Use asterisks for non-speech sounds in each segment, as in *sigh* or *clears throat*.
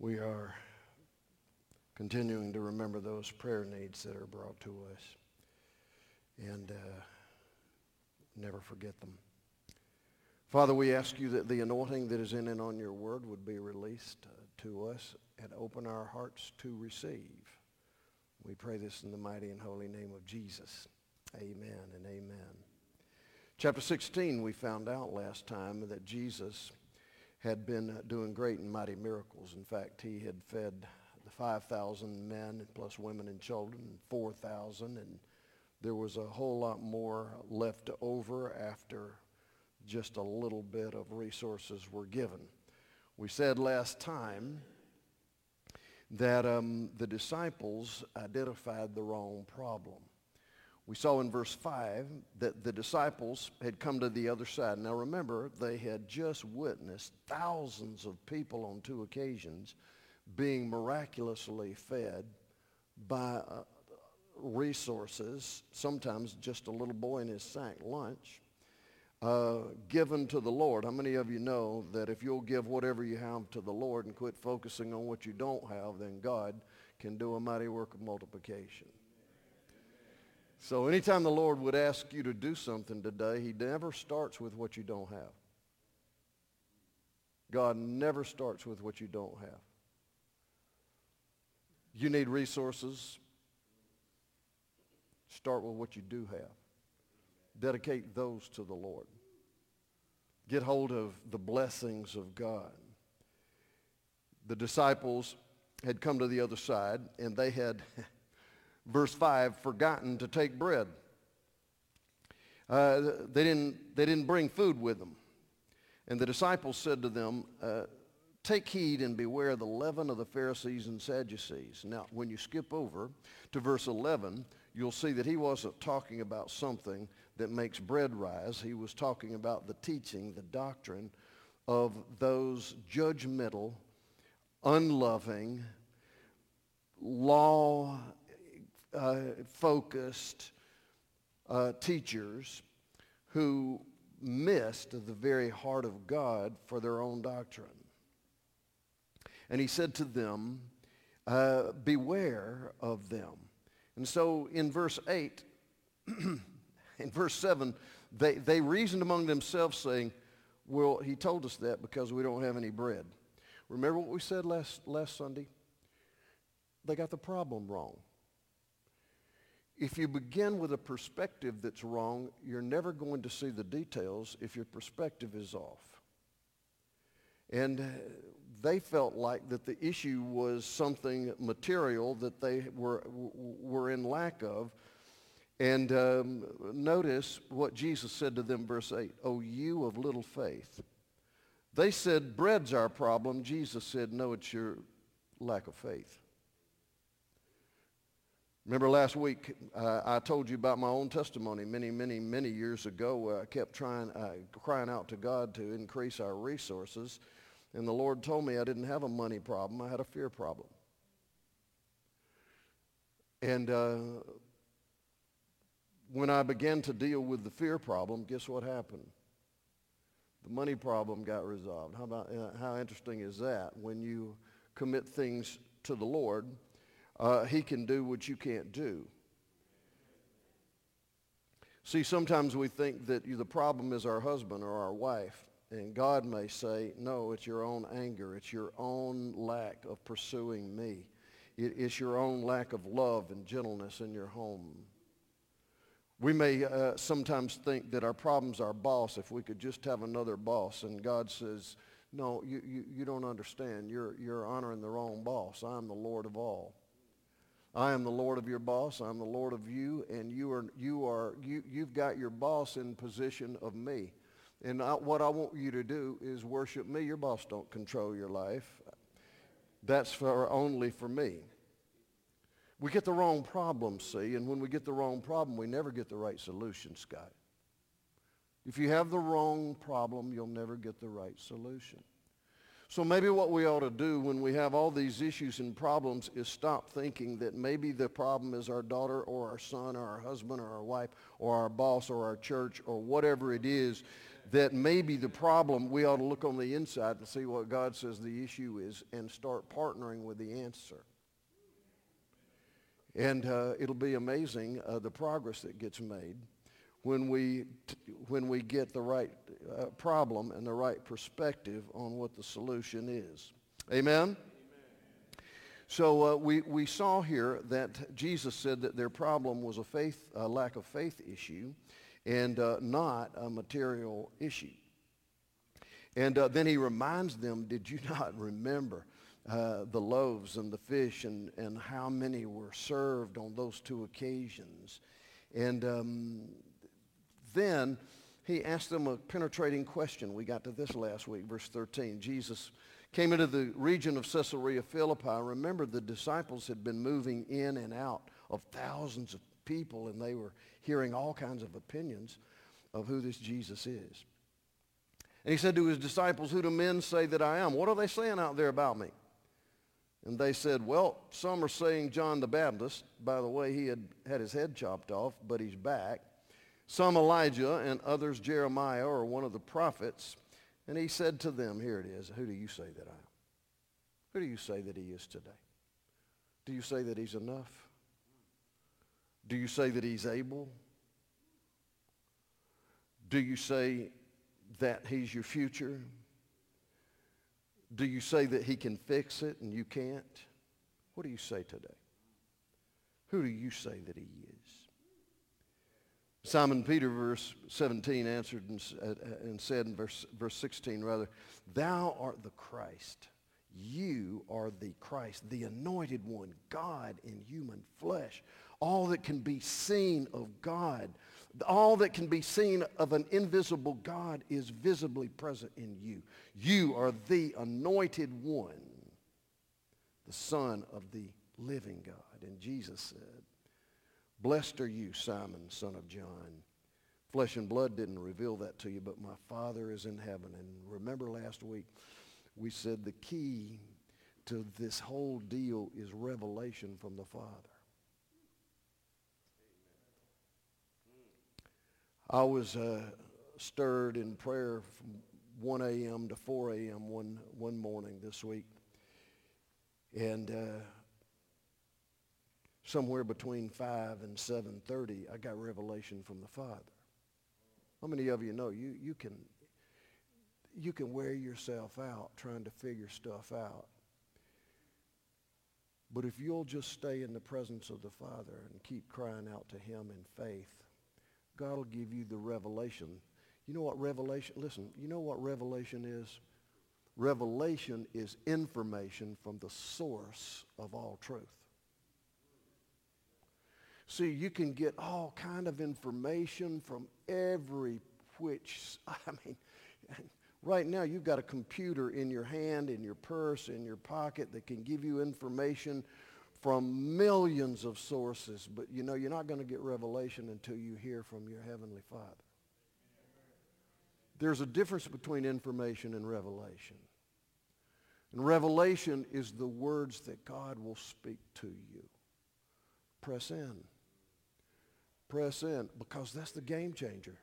We are continuing to remember those prayer needs that are brought to us and uh, never forget them. Father, we ask you that the anointing that is in and on your word would be released uh, to us and open our hearts to receive. We pray this in the mighty and holy name of Jesus. Amen and amen. Chapter 16, we found out last time that Jesus had been doing great and mighty miracles. In fact, he had fed the 5,000 men plus women and children, 4,000, and there was a whole lot more left over after just a little bit of resources were given. We said last time that um, the disciples identified the wrong problem. We saw in verse 5 that the disciples had come to the other side. Now remember, they had just witnessed thousands of people on two occasions being miraculously fed by uh, resources, sometimes just a little boy in his sack lunch, uh, given to the Lord. How many of you know that if you'll give whatever you have to the Lord and quit focusing on what you don't have, then God can do a mighty work of multiplication? So anytime the Lord would ask you to do something today, he never starts with what you don't have. God never starts with what you don't have. You need resources. Start with what you do have. Dedicate those to the Lord. Get hold of the blessings of God. The disciples had come to the other side and they had *laughs* verse 5, forgotten to take bread. Uh, they, didn't, they didn't bring food with them. And the disciples said to them, uh, Take heed and beware the leaven of the Pharisees and Sadducees. Now, when you skip over to verse 11, you'll see that he wasn't talking about something that makes bread rise. He was talking about the teaching, the doctrine of those judgmental, unloving, law uh, focused uh, teachers who missed the very heart of God for their own doctrine. And he said to them, uh, beware of them. And so in verse 8, *clears throat* in verse 7, they, they reasoned among themselves saying, well, he told us that because we don't have any bread. Remember what we said last, last Sunday? They got the problem wrong. If you begin with a perspective that's wrong, you're never going to see the details if your perspective is off. And they felt like that the issue was something material that they were, were in lack of. And um, notice what Jesus said to them, verse 8, Oh, you of little faith. They said, bread's our problem. Jesus said, no, it's your lack of faith. Remember last week, uh, I told you about my own testimony many, many, many years ago. I kept trying, uh, crying out to God to increase our resources. And the Lord told me I didn't have a money problem, I had a fear problem. And uh, when I began to deal with the fear problem, guess what happened? The money problem got resolved. How, about, uh, how interesting is that? When you commit things to the Lord, uh, he can do what you can't do. See, sometimes we think that the problem is our husband or our wife. And God may say, no, it's your own anger. It's your own lack of pursuing me. it's your own lack of love and gentleness in your home. We may uh, sometimes think that our problem's our boss if we could just have another boss. And God says, no, you, you, you don't understand. You're, you're honoring the wrong boss. I'm the Lord of all. I am the Lord of your boss. I'm the Lord of you, and you are you are you you've got your boss in position of me. And I, what I want you to do is worship me. Your boss don't control your life. That's for only for me. We get the wrong problem, see, and when we get the wrong problem, we never get the right solution, Scott. If you have the wrong problem, you'll never get the right solution. So maybe what we ought to do when we have all these issues and problems is stop thinking that maybe the problem is our daughter or our son or our husband or our wife or our boss or our church or whatever it is that maybe the problem, we ought to look on the inside and see what God says the issue is and start partnering with the answer. And uh, it'll be amazing uh, the progress that gets made when we, when we get the right uh, problem and the right perspective on what the solution is. Amen? Amen. So uh, we, we saw here that Jesus said that their problem was a faith, a lack of faith issue and uh, not a material issue. And uh, then he reminds them, did you *laughs* not remember uh, the loaves and the fish and, and how many were served on those two occasions? And um, then he asked them a penetrating question. We got to this last week, verse 13. Jesus came into the region of Caesarea Philippi. Remember, the disciples had been moving in and out of thousands of people, and they were hearing all kinds of opinions of who this Jesus is. And he said to his disciples, Who do men say that I am? What are they saying out there about me? And they said, Well, some are saying John the Baptist. By the way, he had had his head chopped off, but he's back. Some Elijah, and others Jeremiah or one of the prophets. And he said to them, Here it is. Who do you say that I am? Who do you say that he is today? Do you say that he's enough? Do you say that he's able? Do you say that he's your future? Do you say that he can fix it and you can't? What do you say today? Who do you say that he is? Simon Peter, verse 17, answered and, uh, and said in verse, verse 16, rather, Thou art the Christ. You are the Christ, the anointed one, God in human flesh. All that can be seen of God all that can be seen of an invisible God is visibly present in you. You are the anointed one, the Son of the living God. And Jesus said, Blessed are you, Simon, son of John. Flesh and blood didn't reveal that to you, but my Father is in heaven. And remember last week, we said the key to this whole deal is revelation from the Father. I was uh, stirred in prayer from 1 a.m. to 4 a.m. one one morning this week, and uh, somewhere between 5 and 7:30, I got revelation from the Father. How many of you know you you can you can wear yourself out trying to figure stuff out? But if you'll just stay in the presence of the Father and keep crying out to Him in faith, God will give you the revelation. You know what revelation, listen, you know what revelation is? Revelation is information from the source of all truth. See, you can get all kind of information from every which, *laughs* I mean, right now you've got a computer in your hand, in your purse, in your pocket that can give you information from millions of sources, but you know, you're not going to get revelation until you hear from your Heavenly Father. There's a difference between information and revelation. And revelation is the words that God will speak to you. Press in. Press in because that's the game changer.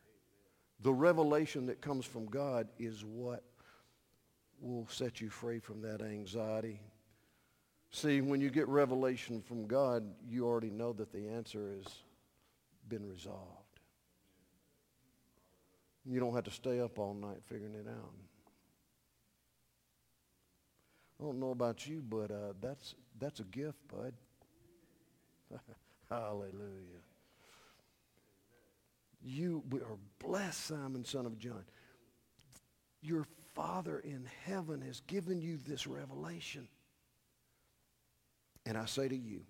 The revelation that comes from God is what will set you free from that anxiety, See, when you get revelation from God, you already know that the answer has been resolved. You don't have to stay up all night figuring it out. I don't know about you, but uh, that's, that's a gift, bud. *laughs* Hallelujah. You are blessed, Simon, son of John. Your Father in heaven has given you this revelation. And I say to you,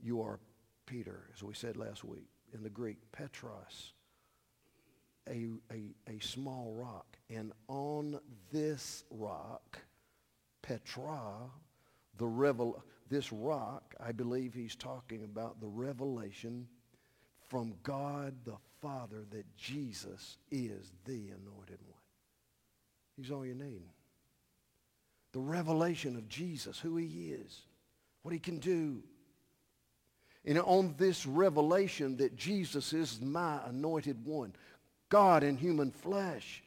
you are Peter, as we said last week, in the Greek, Petros, a, a, a small rock. And on this rock, Petra, the revel- this rock, I believe he's talking about the revelation from God the Father that Jesus is the anointed one. He's all you need. The revelation of Jesus, who he is, what he can do. And on this revelation that Jesus is my anointed one, God in human flesh,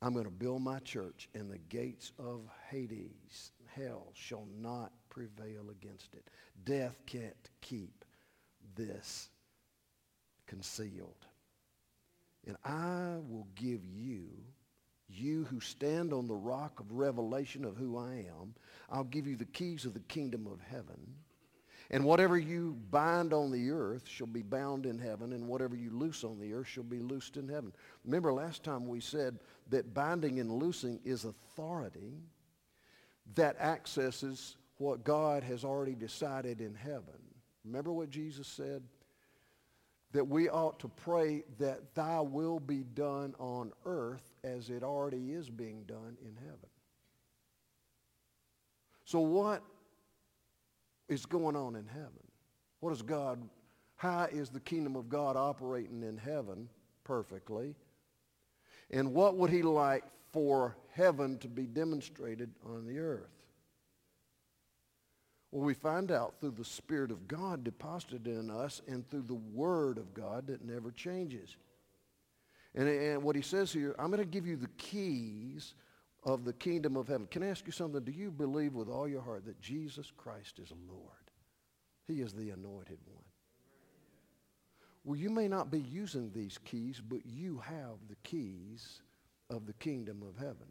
I'm going to build my church, and the gates of Hades, hell, shall not prevail against it. Death can't keep this concealed. And I will give you, you who stand on the rock of revelation of who I am, I'll give you the keys of the kingdom of heaven. And whatever you bind on the earth shall be bound in heaven, and whatever you loose on the earth shall be loosed in heaven. Remember last time we said that binding and loosing is authority that accesses what God has already decided in heaven. Remember what Jesus said? That we ought to pray that thy will be done on earth as it already is being done in heaven. So what is going on in heaven? What is God, how is the kingdom of God operating in heaven perfectly? And what would he like for heaven to be demonstrated on the earth? Well, we find out through the Spirit of God deposited in us and through the Word of God that never changes. And, and what he says here, I'm going to give you the keys of the kingdom of heaven. Can I ask you something? Do you believe with all your heart that Jesus Christ is Lord? He is the anointed one. Well, you may not be using these keys, but you have the keys of the kingdom of heaven.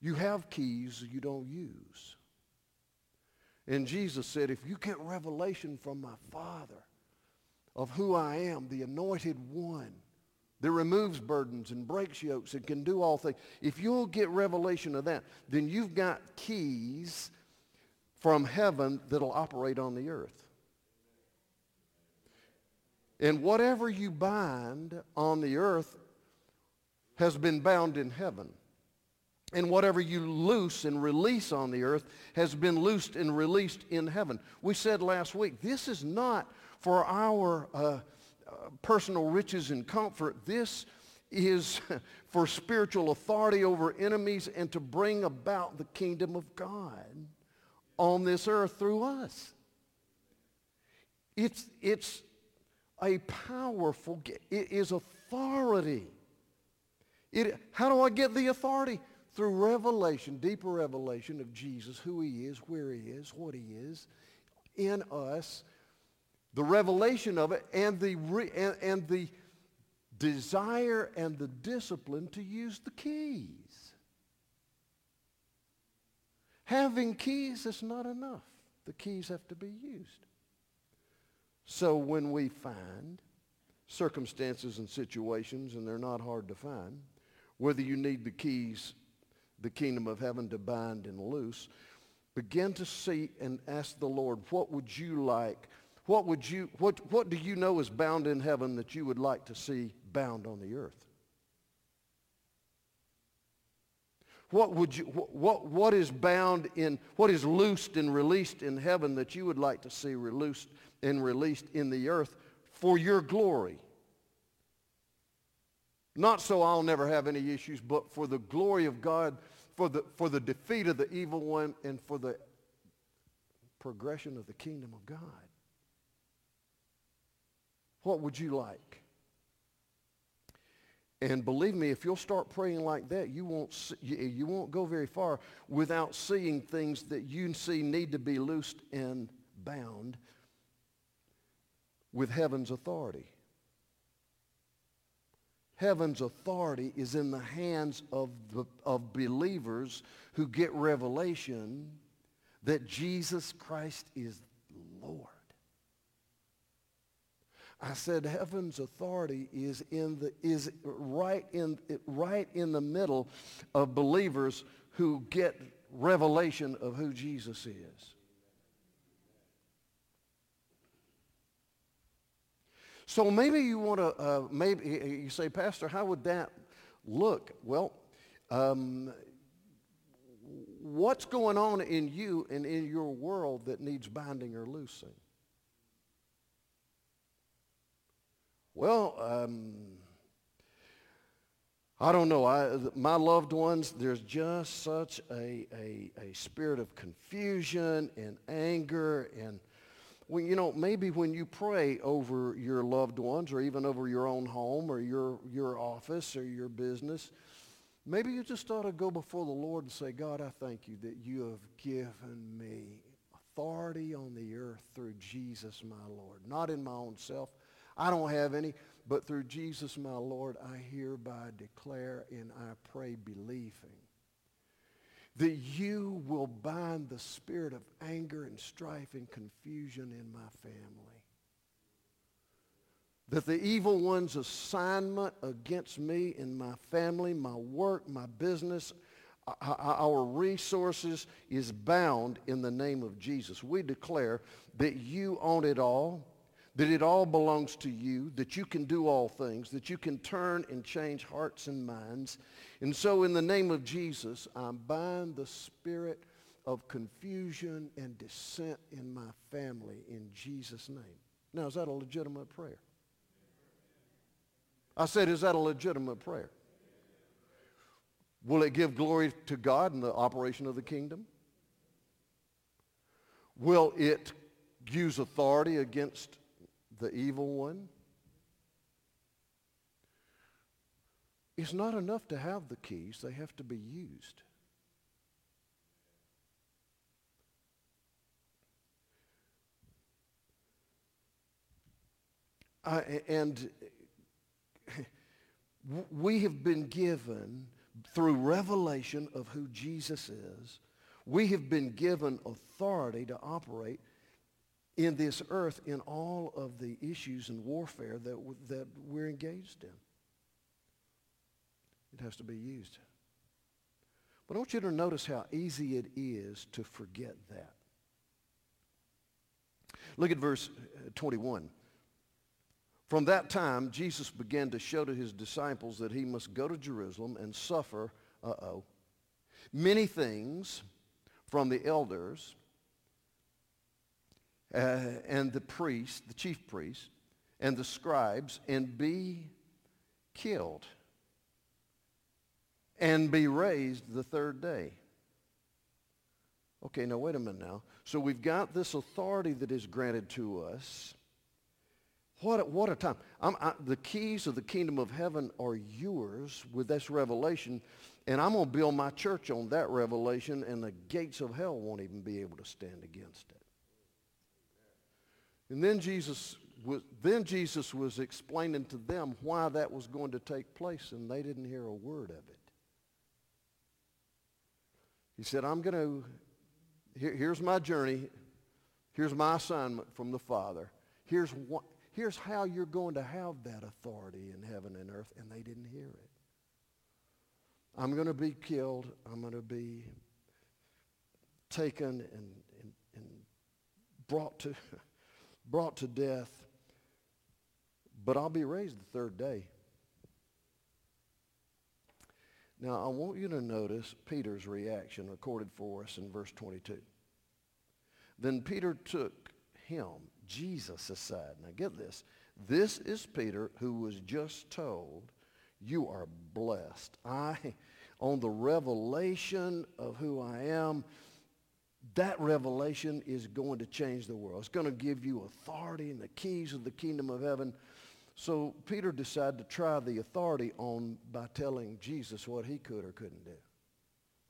You have keys you don't use. And Jesus said, if you get revelation from my Father of who I am, the anointed one, that removes burdens and breaks yokes and can do all things. If you'll get revelation of that, then you've got keys from heaven that'll operate on the earth. And whatever you bind on the earth has been bound in heaven. And whatever you loose and release on the earth has been loosed and released in heaven. We said last week, this is not for our uh, uh, personal riches and comfort. This is *laughs* for spiritual authority over enemies and to bring about the kingdom of God on this earth through us. It's, it's a powerful, it is authority. It, how do I get the authority? Through revelation, deeper revelation of Jesus, who he is, where he is, what he is, in us, the revelation of it, and the, re, and, and the desire and the discipline to use the keys. Having keys is not enough. The keys have to be used. So when we find circumstances and situations, and they're not hard to find, whether you need the keys, the kingdom of heaven to bind and loose, begin to see and ask the Lord, what would you like? What would you, what, what do you know is bound in heaven that you would like to see bound on the earth? What would you, what, what is bound in, what is loosed and released in heaven that you would like to see released and released in the earth for your glory. Not so I'll never have any issues, but for the glory of God, for the, for the defeat of the evil one, and for the progression of the kingdom of God. What would you like? And believe me, if you'll start praying like that, you won't, see, you won't go very far without seeing things that you see need to be loosed and bound with heaven's authority. Heaven's authority is in the hands of, the, of believers who get revelation that Jesus Christ is Lord. I said heaven's authority is in the is right in right in the middle of believers who get revelation of who Jesus is. So maybe you want to, uh, maybe you say, Pastor, how would that look? Well, um, what's going on in you and in your world that needs binding or loosing? Well, um, I don't know. I, my loved ones, there's just such a, a, a spirit of confusion and anger and well, you know, maybe when you pray over your loved ones or even over your own home or your, your office or your business, maybe you just ought to go before the Lord and say, God, I thank you that you have given me authority on the earth through Jesus my Lord. Not in my own self. I don't have any. But through Jesus my Lord, I hereby declare and I pray believing that you will bind the spirit of anger and strife and confusion in my family. That the evil one's assignment against me and my family, my work, my business, uh, uh, uh, our resources is bound in the name of Jesus. We declare that you own it all that it all belongs to you, that you can do all things, that you can turn and change hearts and minds. And so in the name of Jesus, I bind the spirit of confusion and dissent in my family in Jesus' name. Now, is that a legitimate prayer? I said, is that a legitimate prayer? Will it give glory to God in the operation of the kingdom? Will it use authority against the evil one. It's not enough to have the keys, they have to be used. And *laughs* we have been given, through revelation of who Jesus is, we have been given authority to operate in this earth in all of the issues and warfare that, that we're engaged in. It has to be used. But I want you to notice how easy it is to forget that. Look at verse uh, 21. From that time, Jesus began to show to his disciples that he must go to Jerusalem and suffer, uh-oh, many things from the elders uh, and the priests, the chief priests, and the scribes, and be killed and be raised the third day. Okay, now wait a minute now. So we've got this authority that is granted to us. What a, what a time. I, the keys of the kingdom of heaven are yours with this revelation, and I'm going to build my church on that revelation, and the gates of hell won't even be able to stand against it. And then Jesus was, then Jesus was explaining to them why that was going to take place, and they didn't hear a word of it. He said, I'm going to, here, here's my journey. Here's my assignment from the Father. Here's, what, here's how you're going to have that authority in heaven and earth, and they didn't hear it. I'm going to be killed. I'm going to be taken and, and, and brought to brought to death, but I'll be raised the third day. Now, I want you to notice Peter's reaction recorded for us in verse 22. Then Peter took him, Jesus, aside. Now, get this. This is Peter who was just told, you are blessed. I, on the revelation of who I am, that revelation is going to change the world. It's going to give you authority and the keys of the kingdom of heaven. So Peter decided to try the authority on by telling Jesus what he could or couldn't do.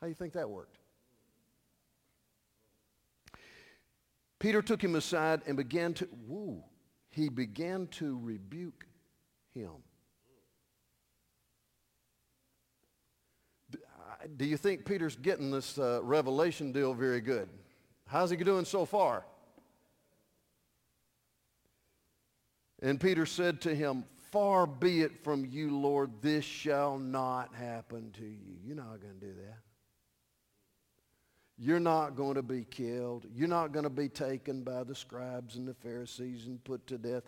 How do you think that worked? Peter took him aside and began to, woo, he began to rebuke him. Do you think Peter's getting this uh, revelation deal very good? How's he doing so far? And Peter said to him, Far be it from you, Lord, this shall not happen to you. You're not going to do that. You're not going to be killed. You're not going to be taken by the scribes and the Pharisees and put to death.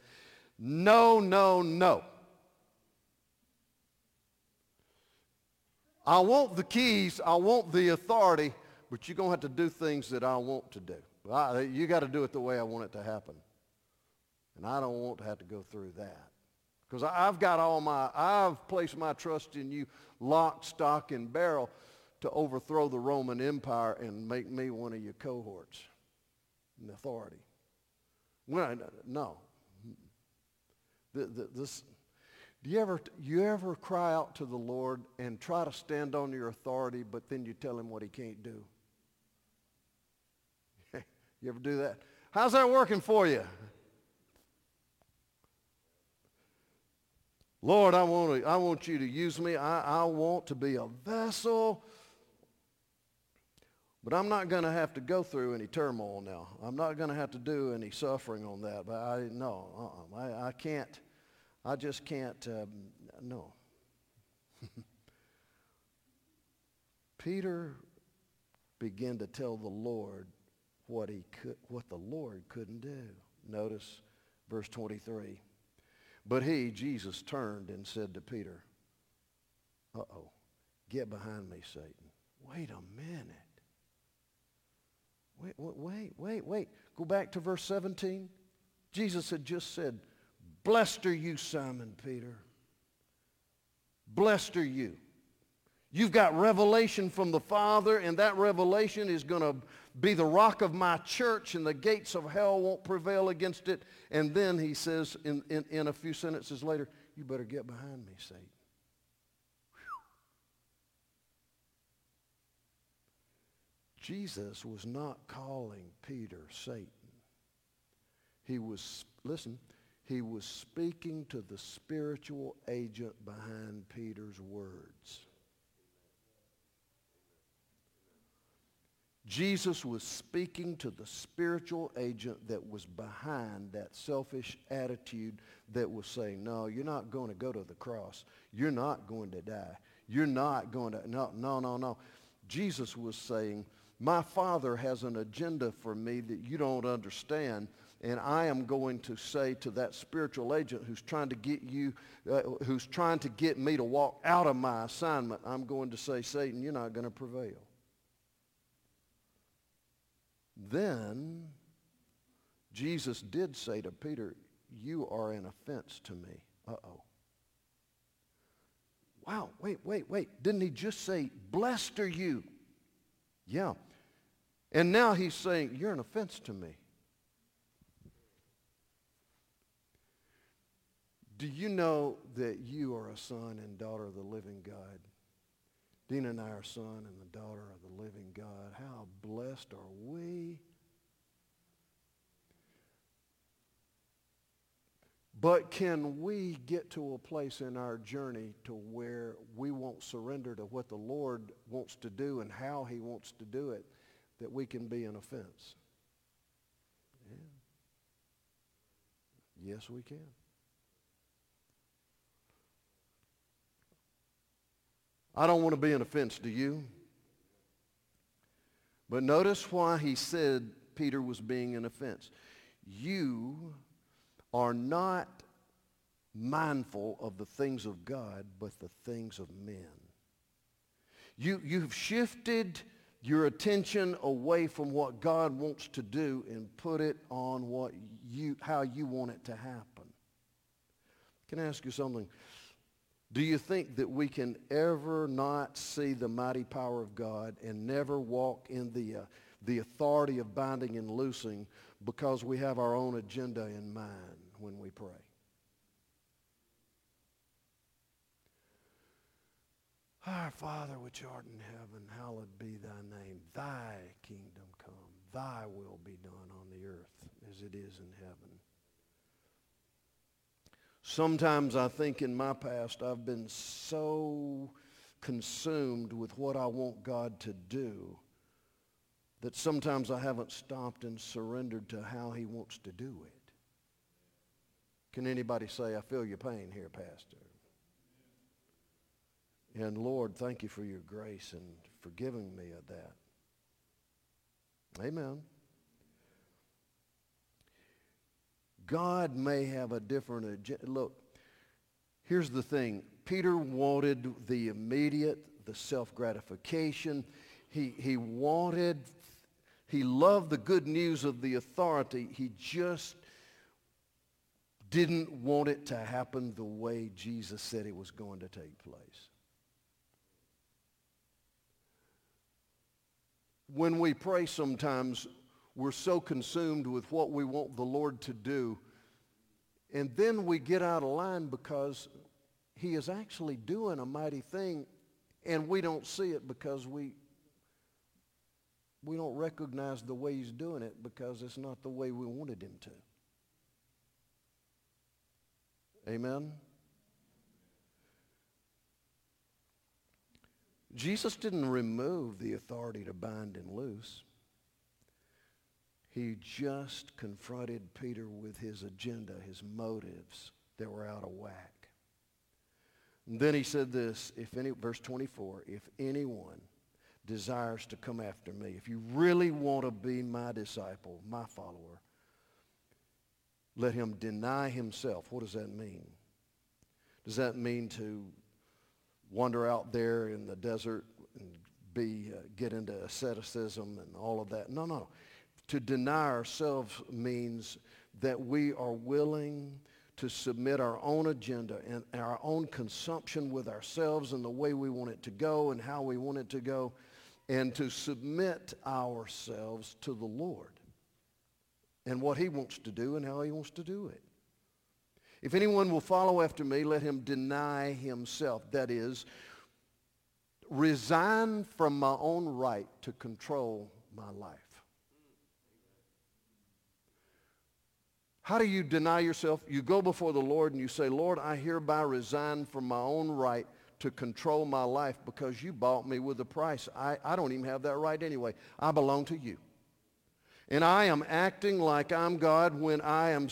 No, no, no. I want the keys, I want the authority, but you're going to have to do things that I want to do. You got to do it the way I want it to happen. And I don't want to have to go through that. Because I've got all my, I've placed my trust in you lock, stock, and barrel to overthrow the Roman Empire and make me one of your cohorts in authority. No. This, do you ever, you ever cry out to the Lord and try to stand on your authority, but then you tell him what he can't do? *laughs* you ever do that? How's that working for you? Lord, I want, to, I want you to use me. I, I want to be a vessel. But I'm not going to have to go through any turmoil now. I'm not going to have to do any suffering on that. But I, no, uh-uh. I, I can't. I just can't, um, no. *laughs* Peter began to tell the Lord what he could, what the Lord couldn't do. Notice verse 23. But he, Jesus, turned and said to Peter, uh-oh, get behind me, Satan. Wait a minute. Wait, wait, wait, wait. Go back to verse 17. Jesus had just said, Blessed are you, Simon Peter. Blessed are you. You've got revelation from the Father, and that revelation is going to be the rock of my church, and the gates of hell won't prevail against it. And then he says in, in, in a few sentences later, you better get behind me, Satan. Jesus was not calling Peter Satan. He was, listen, he was speaking to the spiritual agent behind Peter's words. Jesus was speaking to the spiritual agent that was behind that selfish attitude that was saying, no, you're not going to go to the cross. You're not going to die. You're not going to, no, no, no, no. Jesus was saying, my Father has an agenda for me that you don't understand. And I am going to say to that spiritual agent who's trying to get you, uh, who's trying to get me to walk out of my assignment, I'm going to say, Satan, you're not going to prevail. Then Jesus did say to Peter, You are an offense to me. Uh oh. Wow, wait, wait, wait. Didn't he just say, Blessed are you? Yeah. And now he's saying, You're an offense to me. Do you know that you are a son and daughter of the living God? Dina and I are son and the daughter of the living God. How blessed are we? But can we get to a place in our journey to where we won't surrender to what the Lord wants to do and how he wants to do it, that we can be an offense? Yeah. Yes, we can. I don't want to be an offense to you. But notice why he said Peter was being an offense. You are not mindful of the things of God, but the things of men. You, you've shifted your attention away from what God wants to do and put it on what you, how you want it to happen. Can I ask you something? Do you think that we can ever not see the mighty power of God and never walk in the, uh, the authority of binding and loosing because we have our own agenda in mind when we pray? Our Father which art in heaven, hallowed be thy name. Thy kingdom come. Thy will be done on the earth as it is in heaven. Sometimes I think in my past I've been so consumed with what I want God to do that sometimes I haven't stopped and surrendered to how he wants to do it. Can anybody say, I feel your pain here, Pastor? And Lord, thank you for your grace and forgiving me of that. Amen. God may have a different agenda. Look, here's the thing. Peter wanted the immediate, the self-gratification. he, he wanted, he loved the good news of the authority. He just didn't want it to happen the way Jesus said it was going to take place. When we pray sometimes, we're so consumed with what we want the Lord to do, and then we get out of line because he is actually doing a mighty thing, and we don't see it because we, we don't recognize the way he's doing it because it's not the way we wanted him to. Amen? Jesus didn't remove the authority to bind and loose. He just confronted Peter with his agenda, his motives that were out of whack. And then he said this, if any, verse 24, if anyone desires to come after me, if you really want to be my disciple, my follower, let him deny himself. What does that mean? Does that mean to wander out there in the desert and be, uh, get into asceticism and all of that? No, no. To deny ourselves means that we are willing to submit our own agenda and our own consumption with ourselves and the way we want it to go and how we want it to go and to submit ourselves to the Lord and what he wants to do and how he wants to do it. If anyone will follow after me, let him deny himself. That is, resign from my own right to control my life. How do you deny yourself? You go before the Lord and you say, Lord, I hereby resign from my own right to control my life because you bought me with a price. I, I don't even have that right anyway. I belong to you. And I am acting like I'm God when I am,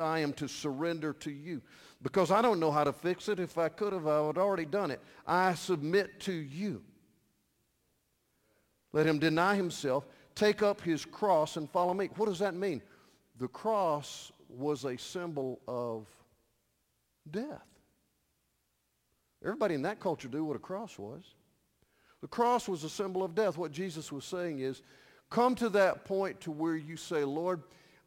I am to surrender to you. Because I don't know how to fix it. If I could have, I would already done it. I submit to you. Let him deny himself, take up his cross, and follow me. What does that mean? The cross was a symbol of death. Everybody in that culture knew what a cross was. The cross was a symbol of death. What Jesus was saying is, come to that point to where you say, Lord,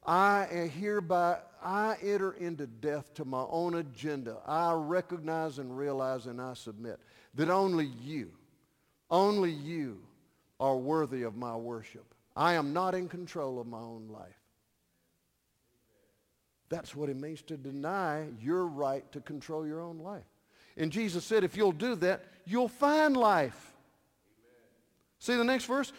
I hereby, I enter into death to my own agenda. I recognize and realize and I submit that only you, only you are worthy of my worship. I am not in control of my own life. That's what it means to deny your right to control your own life. And Jesus said, if you'll do that, you'll find life. See the next verse?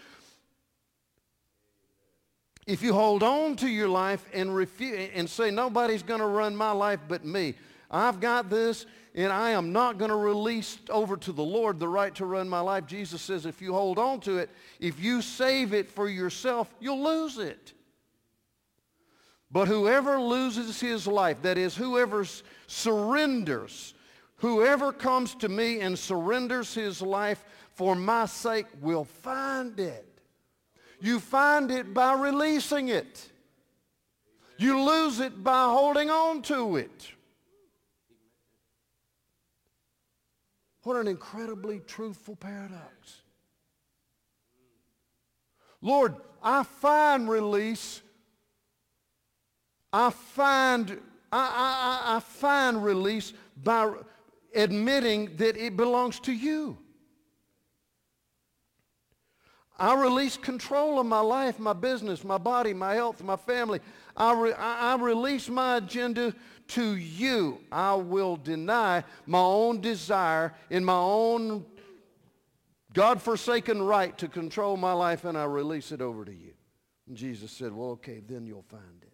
If you hold on to your life and, refuse, and say, nobody's going to run my life but me, I've got this, and I am not going to release over to the Lord the right to run my life. Jesus says if you hold on to it, if you save it for yourself, you'll lose it. But whoever loses his life, that is, whoever surrenders, whoever comes to me and surrenders his life for my sake will find it. You find it by releasing it. You lose it by holding on to it. What an incredibly truthful paradox. Lord, I find release. I find, I, I, I find release by admitting that it belongs to you. I release control of my life, my business, my body, my health, my family. I, re- I, release my agenda to you. I will deny my own desire in my own God-forsaken right to control my life, and I release it over to you. And Jesus said, well, okay, then you'll find it.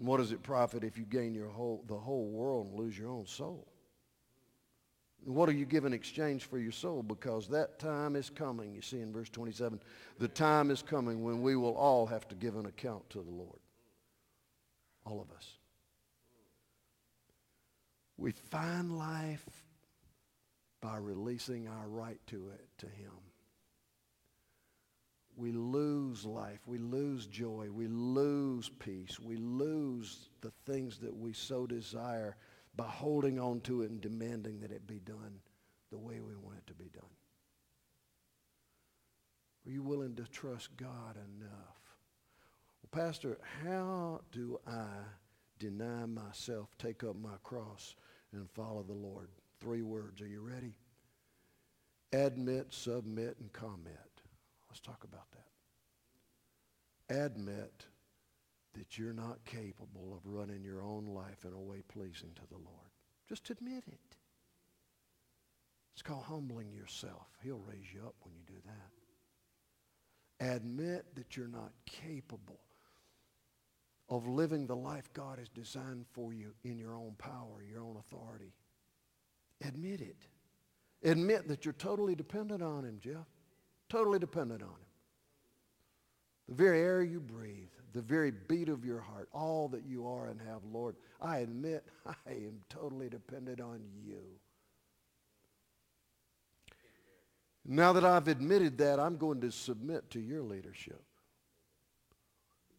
And what does it profit if you gain your whole, the whole world and lose your own soul? What are you giving exchange for your soul? Because that time is coming, you see in verse 27. The time is coming when we will all have to give an account to the Lord. All of us. We find life by releasing our right to it to him. We lose life. We lose joy. We lose peace. We lose the things that we so desire by holding on to it and demanding that it be done the way we want it to be done. Are you willing to trust God enough? Well, Pastor, how do I deny myself, take up my cross, and follow the Lord? Three words. Are you ready? Admit, submit, and commit. Let's talk about that. Admit that you're not capable of running your own life in a way pleasing to the Lord. Just admit it. It's called humbling yourself. He'll raise you up when you do that. Admit that you're not capable of living the life God has designed for you in your own power, your own authority. Admit it. Admit that you're totally dependent on Him, Jeff. Totally dependent on Him. The very air you breathe, the very beat of your heart, all that you are and have, Lord, I admit *laughs* I am totally dependent on you. Now that I've admitted that, I'm going to submit to your leadership.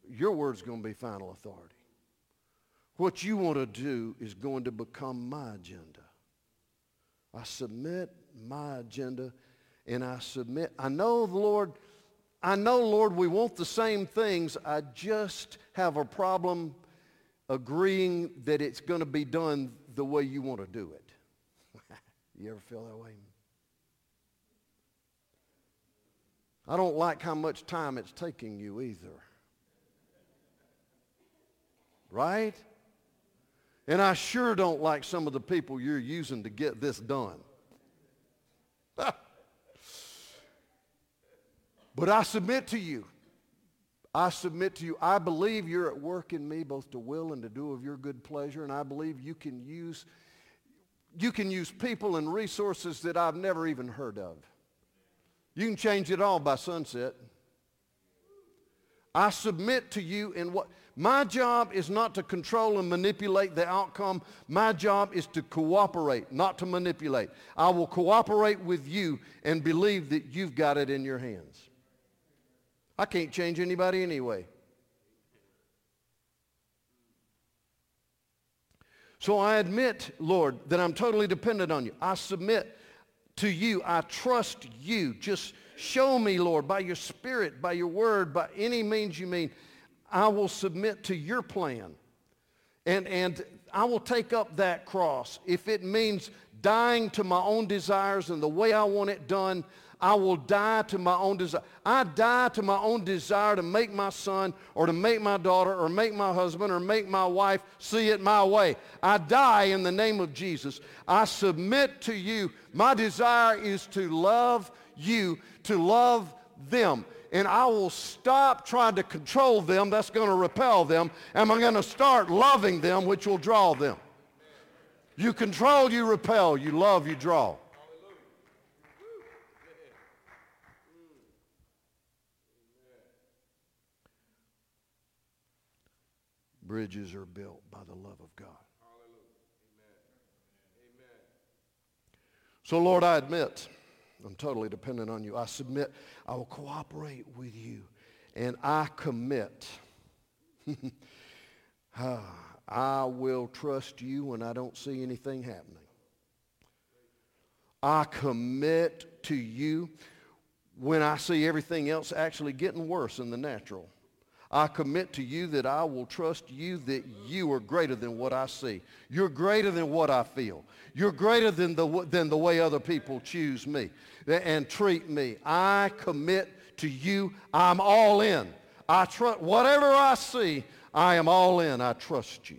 Your word's going to be final authority. What you want to do is going to become my agenda. I submit my agenda and I submit. I know the Lord, I know, Lord, we want the same things. I just have a problem agreeing that it's going to be done the way you want to do it. *laughs* you ever feel that way? I don't like how much time it's taking you either. Right? And I sure don't like some of the people you're using to get this done. *laughs* but I submit to you. I submit to you. I believe you're at work in me both to will and to do of your good pleasure, and I believe you can use you can use people and resources that I've never even heard of. You can change it all by sunset. I submit to you in what my job is not to control and manipulate the outcome. My job is to cooperate, not to manipulate. I will cooperate with you and believe that you've got it in your hands. I can't change anybody anyway. So I admit, Lord, that I'm totally dependent on you. I submit to you. I trust you. Just show me, Lord, by your spirit, by your word, by any means you mean. I will submit to your plan. And, and I will take up that cross. If it means dying to my own desires and the way I want it done, I will die to my own desire. I die to my own desire to make my son or to make my daughter or make my husband or make my wife see it my way. I die in the name of Jesus. I submit to you. My desire is to love you, to love them and I will stop trying to control them. That's going to repel them. And I'm going to start loving them, which will draw them. You control, you repel. You love, you draw. Bridges are built by the love of God. So, Lord, I admit I'm totally dependent on you. I submit. I will cooperate with you. And I commit. *laughs* Ah, I will trust you when I don't see anything happening. I commit to you when I see everything else actually getting worse in the natural. I commit to you that I will trust you that you are greater than what I see. You're greater than what I feel. You're greater than the, than the way other people choose me and treat me. I commit to you. I'm all in. I trust whatever I see, I am all in. I trust you.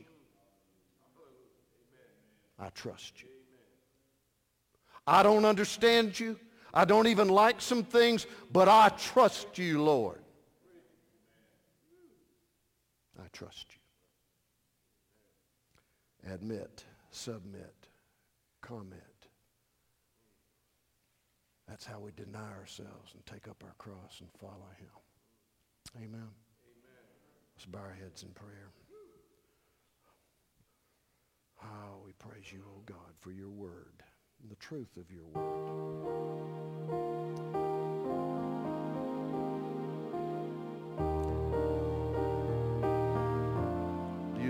I trust you. I don't understand you. I don't even like some things, but I trust you, Lord. Trust you. Admit, submit, comment. That's how we deny ourselves and take up our cross and follow him. Amen. Amen. Let's bow our heads in prayer. Oh, we praise you, O oh God, for your word and the truth of your word.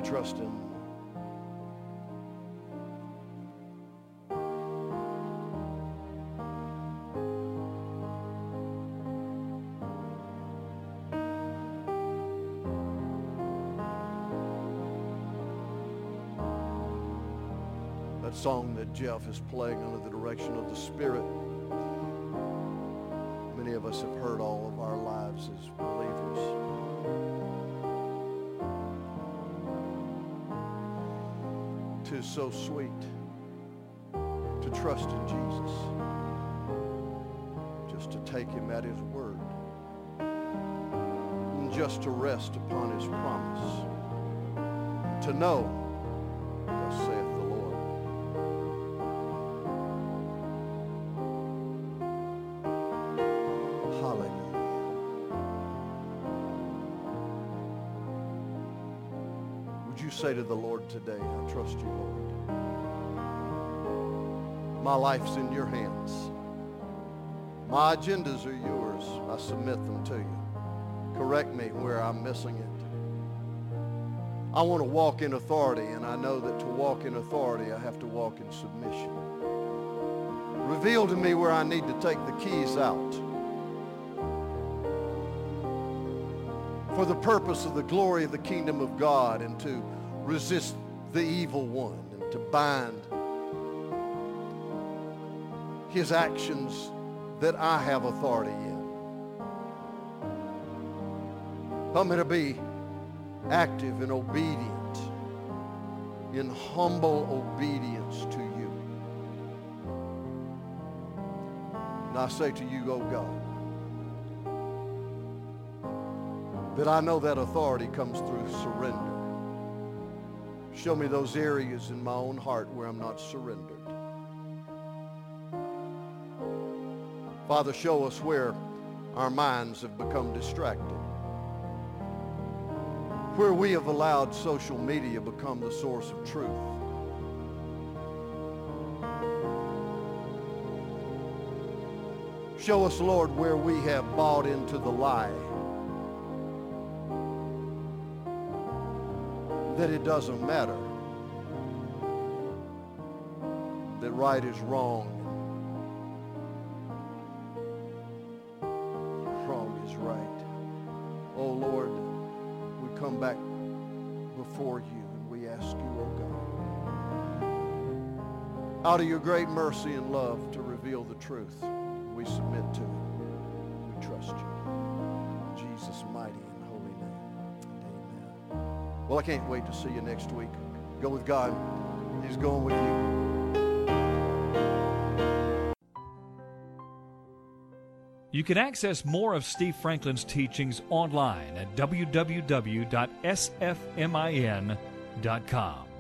trust Him. That song that Jeff is playing under the direction of the Spirit, many of us have heard all of our lives as well. Tis so sweet to trust in Jesus, just to take him at his word, and just to rest upon his promise, to know, thus saith Lord today, I trust you, Lord. My life's in your hands. My agendas are yours. I submit them to you. Correct me where I'm missing it. I want to walk in authority, and I know that to walk in authority, I have to walk in submission. Reveal to me where I need to take the keys out for the purpose of the glory of the kingdom of God and to resist the evil one and to bind his actions that I have authority in. Help me to be active and obedient in humble obedience to you. And I say to you, oh God, that I know that authority comes through surrender. Show me those areas in my own heart where I'm not surrendered. Father, show us where our minds have become distracted. Where we have allowed social media become the source of truth. Show us, Lord, where we have bought into the lie that it doesn't matter, that right is wrong, wrong is right. Oh Lord, we come back before you and we ask you, oh God, out of your great mercy and love to reveal the truth. We submit to it. We trust you. In Jesus' mighty Well, I can't wait to see you next week. Go with God. He's going with you. You can access more of Steve Franklin's teachings online at www.sfmin.com.